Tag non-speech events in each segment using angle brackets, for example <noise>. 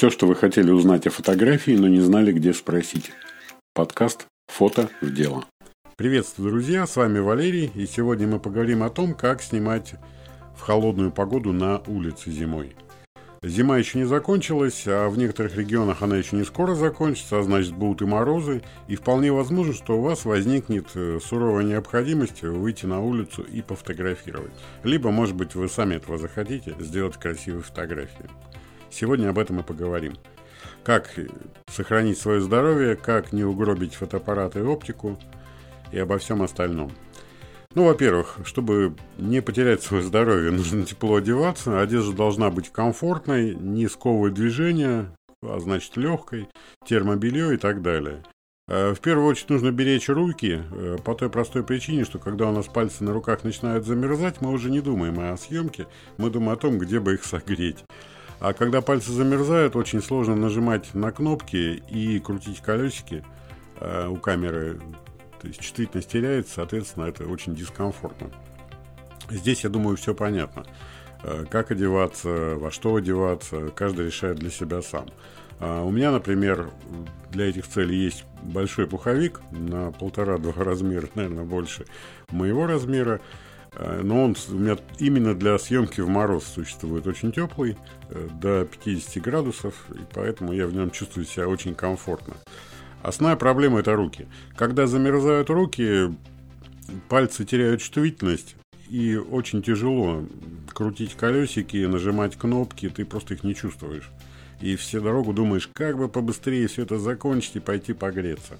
Все, что вы хотели узнать о фотографии, но не знали, где спросить. Подкаст «Фото в дело». Приветствую, друзья, с вами Валерий, и сегодня мы поговорим о том, как снимать в холодную погоду на улице зимой. Зима еще не закончилась, а в некоторых регионах она еще не скоро закончится, а значит будут и морозы, и вполне возможно, что у вас возникнет э, суровая необходимость выйти на улицу и пофотографировать. Либо, может быть, вы сами этого захотите, сделать красивые фотографии. Сегодня об этом и поговорим. Как сохранить свое здоровье, как не угробить фотоаппарат и оптику, и обо всем остальном. Ну, во-первых, чтобы не потерять свое здоровье, <laughs> нужно тепло одеваться. Одежда должна быть комфортной, не сковывать движения, а значит легкой, термобелье и так далее. А, в первую очередь нужно беречь руки э, по той простой причине, что когда у нас пальцы на руках начинают замерзать, мы уже не думаем о съемке, мы думаем о том, где бы их согреть. А когда пальцы замерзают, очень сложно нажимать на кнопки и крутить колесики э, у камеры то есть чувствительность теряется, соответственно, это очень дискомфортно. Здесь, я думаю, все понятно. Э, как одеваться, во что одеваться, каждый решает для себя сам. А у меня, например, для этих целей есть большой пуховик на полтора-два размера, наверное, больше моего размера. Э, но он у меня именно для съемки в мороз существует очень теплый, э, до 50 градусов, и поэтому я в нем чувствую себя очень комфортно. Основная проблема – это руки. Когда замерзают руки, пальцы теряют чувствительность, и очень тяжело крутить колесики, нажимать кнопки, ты просто их не чувствуешь. И все дорогу думаешь, как бы побыстрее все это закончить и пойти погреться.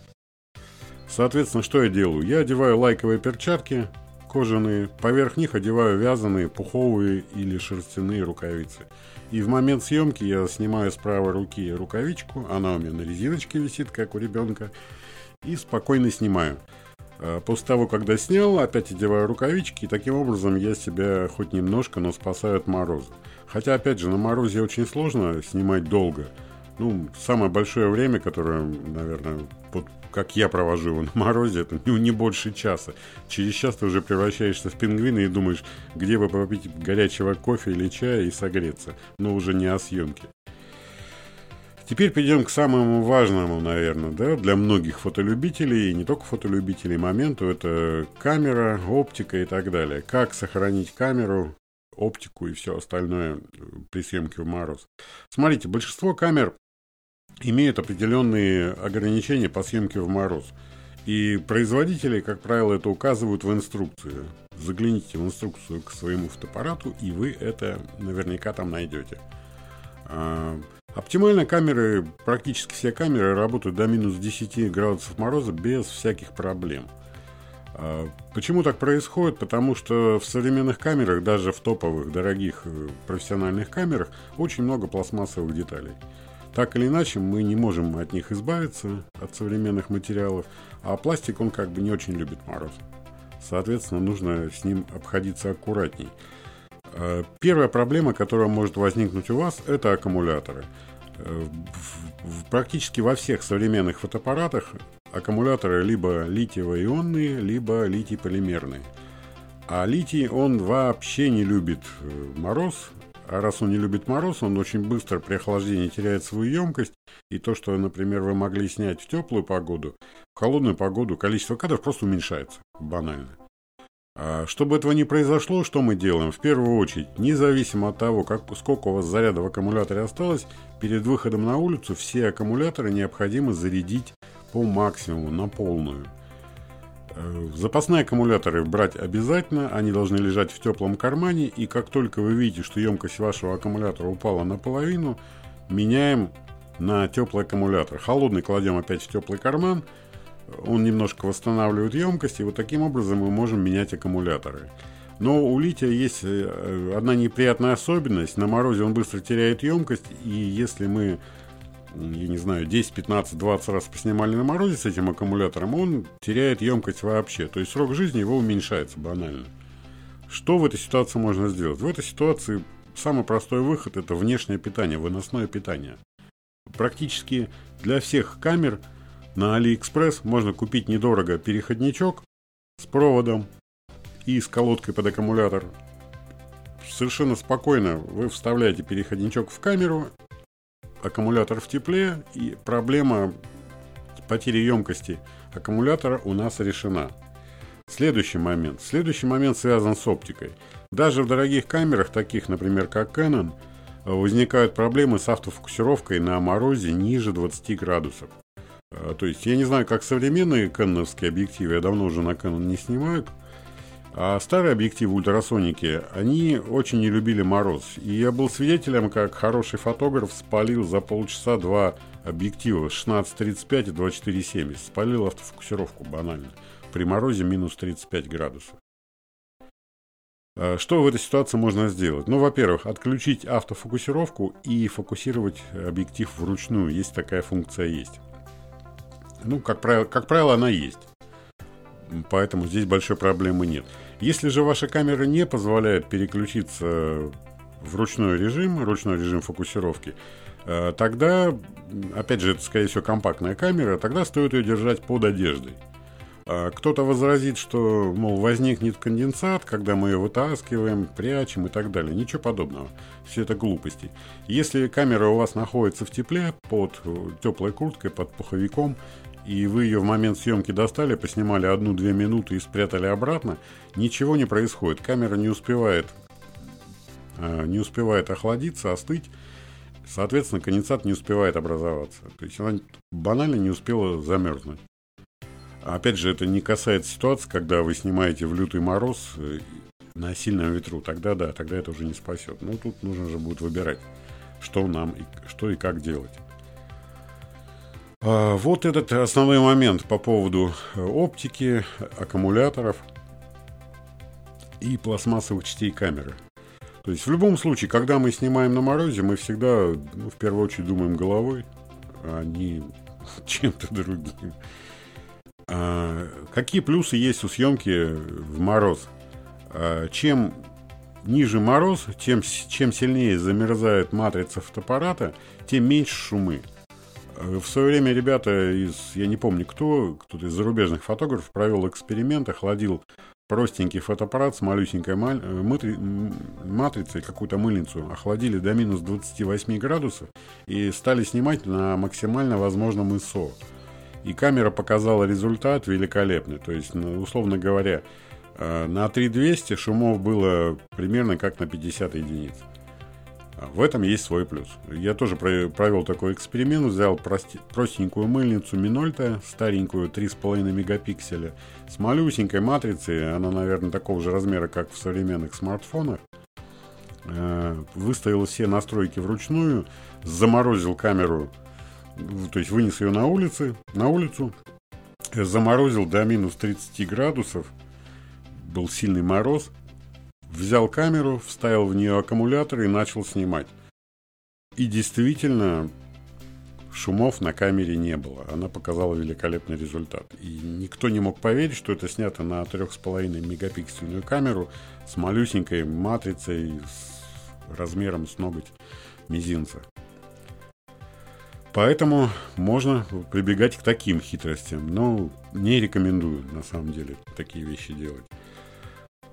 Соответственно, что я делаю? Я одеваю лайковые перчатки кожаные, поверх них одеваю вязаные, пуховые или шерстяные рукавицы – и в момент съемки я снимаю с правой руки рукавичку, она у меня на резиночке висит, как у ребенка, и спокойно снимаю. А после того, когда снял, опять одеваю рукавички, и таким образом я себя хоть немножко, но спасаю от мороза. Хотя, опять же, на морозе очень сложно снимать долго. Ну, самое большое время, которое, наверное, как я провожу его на морозе, это не, не больше часа. Через час ты уже превращаешься в пингвина и думаешь, где бы попить горячего кофе или чая и согреться, но уже не о съемке. Теперь перейдем к самому важному, наверное, да, для многих фотолюбителей, и не только фотолюбителей, моменту, это камера, оптика и так далее. Как сохранить камеру, оптику и все остальное при съемке в мороз. Смотрите, большинство камер имеют определенные ограничения по съемке в мороз. И производители, как правило, это указывают в инструкции. Загляните в инструкцию к своему фотоаппарату, и вы это наверняка там найдете. А, оптимально камеры, практически все камеры работают до минус 10 градусов мороза без всяких проблем. А, почему так происходит? Потому что в современных камерах, даже в топовых, дорогих э, профессиональных камерах, очень много пластмассовых деталей. Так или иначе, мы не можем от них избавиться, от современных материалов, а пластик, он как бы не очень любит мороз. Соответственно, нужно с ним обходиться аккуратней. Э, первая проблема, которая может возникнуть у вас, это аккумуляторы. Э, практически во всех современных фотоаппаратах аккумуляторы либо литиево-ионные, либо литий-полимерные. А литий, он вообще не любит э, мороз, а раз он не любит мороз, он очень быстро при охлаждении теряет свою емкость. И то, что, например, вы могли снять в теплую погоду, в холодную погоду количество кадров просто уменьшается. Банально. А чтобы этого не произошло, что мы делаем? В первую очередь, независимо от того, как, сколько у вас заряда в аккумуляторе осталось, перед выходом на улицу все аккумуляторы необходимо зарядить по максимуму, на полную. Э, запасные аккумуляторы брать обязательно, они должны лежать в теплом кармане, и как только вы видите, что емкость вашего аккумулятора упала наполовину, меняем на теплый аккумулятор. Холодный кладем опять в теплый карман, он немножко восстанавливает емкость, и вот таким образом мы можем менять аккумуляторы. Но у лития есть э, одна неприятная особенность. На морозе он быстро теряет емкость, и если мы я не знаю, 10, 15, 20 раз поснимали на морозе с этим аккумулятором, он теряет емкость вообще. То есть срок жизни его уменьшается банально. Что в этой ситуации можно сделать? В этой ситуации самый простой выход – это внешнее питание, выносное питание. Практически для всех камер на AliExpress можно купить недорого переходничок с проводом и с колодкой под аккумулятор. Совершенно спокойно вы вставляете переходничок в камеру аккумулятор в тепле, и проблема потери емкости аккумулятора у нас решена. Следующий момент. Следующий момент связан с оптикой. Даже в дорогих камерах, таких, например, как Canon, возникают проблемы с автофокусировкой на морозе ниже 20 градусов. А, то есть я не знаю, как современные кэноновские объективы, я давно уже на Canon не снимаю, а старые объективы ультрасоники, они очень не любили мороз. И я был свидетелем, как хороший фотограф спалил за полчаса два объектива 16-35 и 24-70. Спалил автофокусировку банально. При морозе минус 35 градусов. А что в этой ситуации можно сделать? Ну, во-первых, отключить автофокусировку и фокусировать объектив вручную. Есть такая функция есть. Ну, как правило, как правило, она есть. Поэтому здесь большой проблемы нет. Если же ваша камера не позволяет переключиться в ручной режим, ручной режим фокусировки, э, тогда, опять же, это, скорее всего, компактная камера, тогда стоит ее держать под одеждой. А кто-то возразит, что, мол, возникнет конденсат, когда мы ее вытаскиваем, прячем и так далее. Ничего подобного. Все это глупости. Если камера у вас находится в тепле, под э, теплой курткой, под пуховиком, и вы ее в момент съемки достали, поснимали одну-две минуты и спрятали обратно, ничего не происходит. Камера не успевает, э, не успевает охладиться, остыть. Соответственно, конденсат не успевает образоваться. То есть она банально не успела замерзнуть. Опять же, это не касается ситуации, когда вы снимаете в лютый мороз э, на сильном ветру. Тогда да, тогда это уже не спасет. Но тут нужно же будет выбирать, что нам, что и как делать. А, вот этот основной момент по поводу э, оптики, аккумуляторов и пластмассовых частей камеры. То есть в любом случае, когда мы снимаем на морозе, мы всегда ну, в первую очередь думаем головой, а не <laughs> чем-то другим. А, какие плюсы есть у съемки в мороз? А, чем ниже мороз, тем, чем сильнее замерзает матрица фотоаппарата, тем меньше шумы. В свое время ребята из, я не помню кто, кто-то из зарубежных фотографов провел эксперимент, охладил простенький фотоаппарат с малюсенькой матри... матрицей, какую-то мыльницу, охладили до минус 28 градусов и стали снимать на максимально возможном ISO. И камера показала результат великолепный. То есть, ну, условно говоря, э, на 3200 шумов было примерно как на 50 единиц. А в этом есть свой плюс. Я тоже провел такой эксперимент, взял простенькую мыльницу Минольта, старенькую 3,5 мегапикселя, с малюсенькой матрицей, она, наверное, такого же размера, как в современных смартфонах. Э, выставил все настройки вручную, заморозил камеру, то есть вынес ее на улице, на улицу, заморозил до минус 30 градусов, был сильный мороз, Взял камеру, вставил в нее аккумулятор и начал снимать. И действительно, шумов на камере не было. Она показала великолепный результат. И никто не мог поверить, что это снято на 3,5 мегапиксельную камеру с малюсенькой матрицей с размером с ноготь мизинца. Поэтому можно прибегать к таким хитростям. Но не рекомендую, на самом деле, такие вещи делать.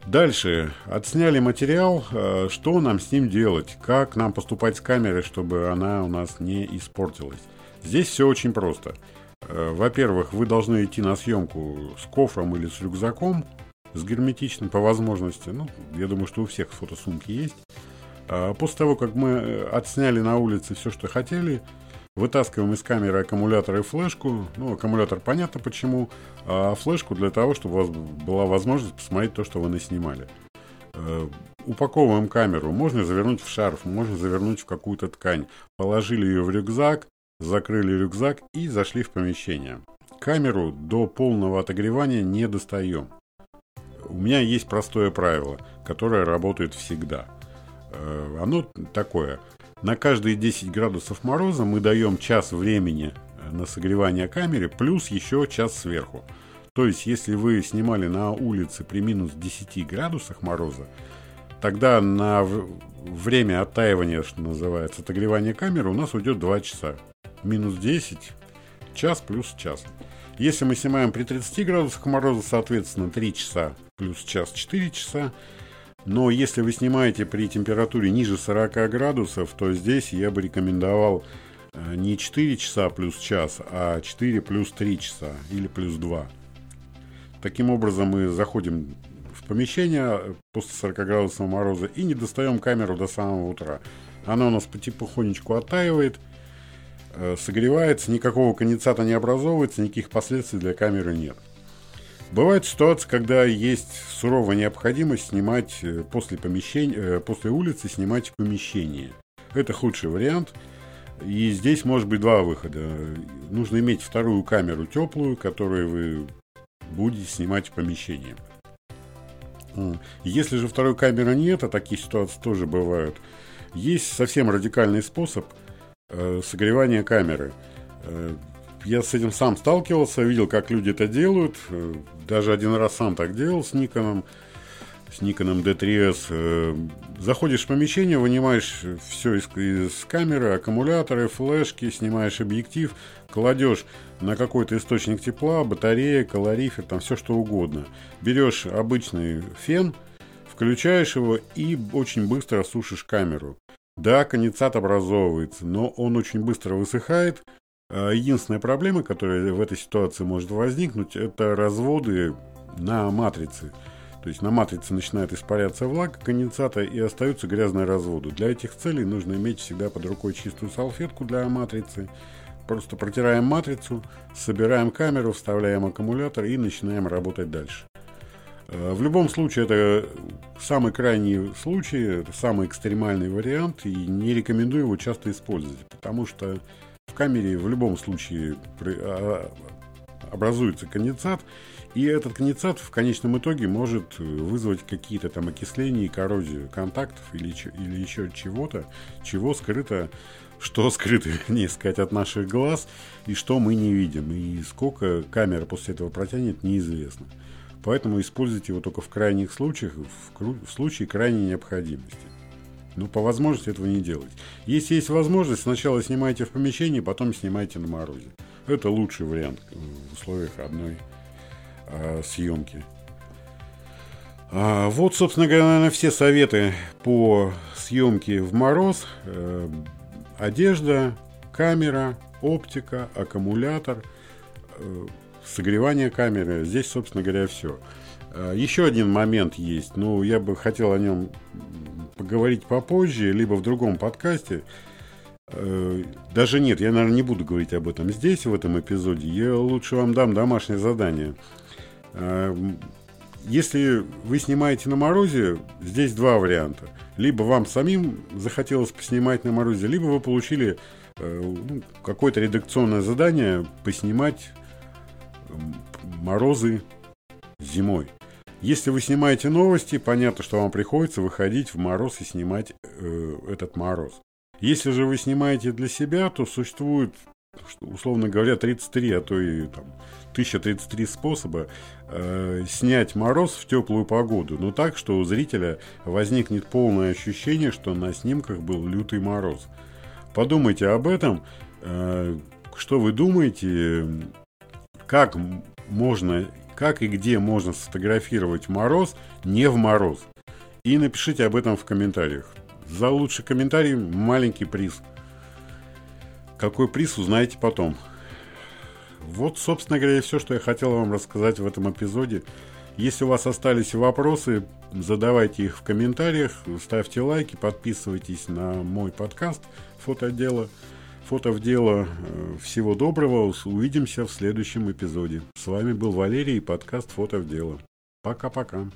Дальше. Отсняли материал. Э, что нам с ним делать? Как нам поступать с камерой, чтобы она у нас не испортилась? Здесь все очень просто. Э, во-первых, вы должны идти на съемку с кофром или с рюкзаком, с герметичным по возможности. Ну, я думаю, что у всех фотосумки есть. А после того, как мы э, отсняли на улице все, что хотели, Вытаскиваем из камеры аккумулятор и флешку. Ну, аккумулятор понятно почему, а флешку для того, чтобы у вас была возможность посмотреть то, что вы наснимали. Э, упаковываем камеру. Можно завернуть в шарф, можно завернуть в какую-то ткань. Положили ее в рюкзак, закрыли рюкзак и зашли в помещение. Камеру до полного отогревания не достаем. У меня есть простое правило, которое работает всегда. Э, оно такое – на каждые 10 градусов мороза мы даем час времени э, на согревание камеры, плюс еще час сверху. То есть, если вы снимали на улице при минус 10 градусах мороза, тогда на время оттаивания, что называется, отогревания камеры у нас уйдет 2 часа. Минус 10, час плюс час. Если мы снимаем при 30 градусах мороза, соответственно, 3 часа плюс час 4 часа. Но если вы снимаете при температуре ниже 40 градусов, то здесь я бы рекомендовал э, не 4 часа плюс час, а 4 плюс 3 часа или плюс 2. Таким образом мы заходим в помещение после 40 градусного мороза и не достаем камеру до самого утра. Она у нас потихонечку оттаивает, э, согревается, никакого конденсата не образовывается, никаких последствий для камеры нет. Бывает ситуация, когда есть суровая необходимость снимать э, после, помещения, э, после улицы снимать помещение. Это худший вариант. И здесь может быть два выхода. Нужно иметь вторую камеру теплую, которую вы будете снимать в. Если же второй камеры нет, а такие ситуации тоже бывают, есть совсем радикальный способ э, согревания камеры. Я с этим сам сталкивался, видел, как люди это делают. Э, даже один раз сам так делал с Никоном, с Никоном D3S. Э, заходишь в помещение, вынимаешь все из, из камеры, аккумуляторы, флешки, снимаешь объектив, кладешь на какой-то источник тепла, батарея, калорифер, там все что угодно. Берешь обычный фен, включаешь его и очень быстро сушишь камеру. Да, конденсат образовывается, но он очень быстро высыхает. А единственная проблема, которая в этой ситуации может возникнуть, это разводы на матрице. То есть на матрице начинает испаряться влага конденсата и остаются грязные разводы. Для этих целей нужно иметь всегда под рукой чистую салфетку для матрицы. Просто протираем матрицу, собираем камеру, вставляем аккумулятор и начинаем работать дальше. Э, в любом случае, это самый крайний случай, это самый экстремальный вариант, и не рекомендую его часто использовать, потому что в камере в любом случае а, образуется конденсат, и этот конденсат в конечном итоге может вызвать какие-то там окисления коррозию контактов или, или еще чего-то, чего скрыто, что скрыто, <laughs> не сказать, от наших глаз, и что мы не видим. И сколько камера после этого протянет, неизвестно. Поэтому используйте его только в крайних случаях, в, случае крайней необходимости. Но по возможности этого не делать. Если есть возможность, сначала снимайте в помещении, потом снимайте на морозе. Это лучший вариант в условиях одной а, съемки. А, вот, собственно говоря, наверное, все советы по съемке в мороз. Э, одежда, камера, оптика, аккумулятор э, – согревание камеры. Здесь, собственно говоря, все. А, еще один момент есть, но я бы хотел о нем поговорить попозже, либо в другом подкасте. Э, даже нет, я, наверное, не буду говорить об этом здесь, в этом эпизоде. Я лучше вам дам домашнее задание. А, если вы снимаете на морозе, здесь два варианта. Либо вам самим захотелось поснимать на морозе, либо вы получили э, ну, какое-то редакционное задание поснимать морозы зимой. Если вы снимаете новости, понятно, что вам приходится выходить в мороз и снимать э, этот мороз. Если же вы снимаете для себя, то существует, условно говоря, 33, а то и там, 1033 способа э, снять мороз в теплую погоду, но так, что у зрителя возникнет полное ощущение, что на снимках был лютый мороз. Подумайте об этом, э, что вы думаете, как можно, как и где можно сфотографировать мороз не в мороз. И напишите об этом в комментариях. За лучший комментарий маленький приз. Какой приз, узнаете потом. Вот, собственно говоря, все, что я хотел вам рассказать в этом эпизоде. Если у вас остались вопросы, задавайте их в комментариях, ставьте лайки, подписывайтесь на мой подкаст «Фотоотдела». Фото в дело. Э, всего доброго. Увидимся в следующем эпизоде. С вами был Валерий и подкаст Фото в дело. Пока-пока.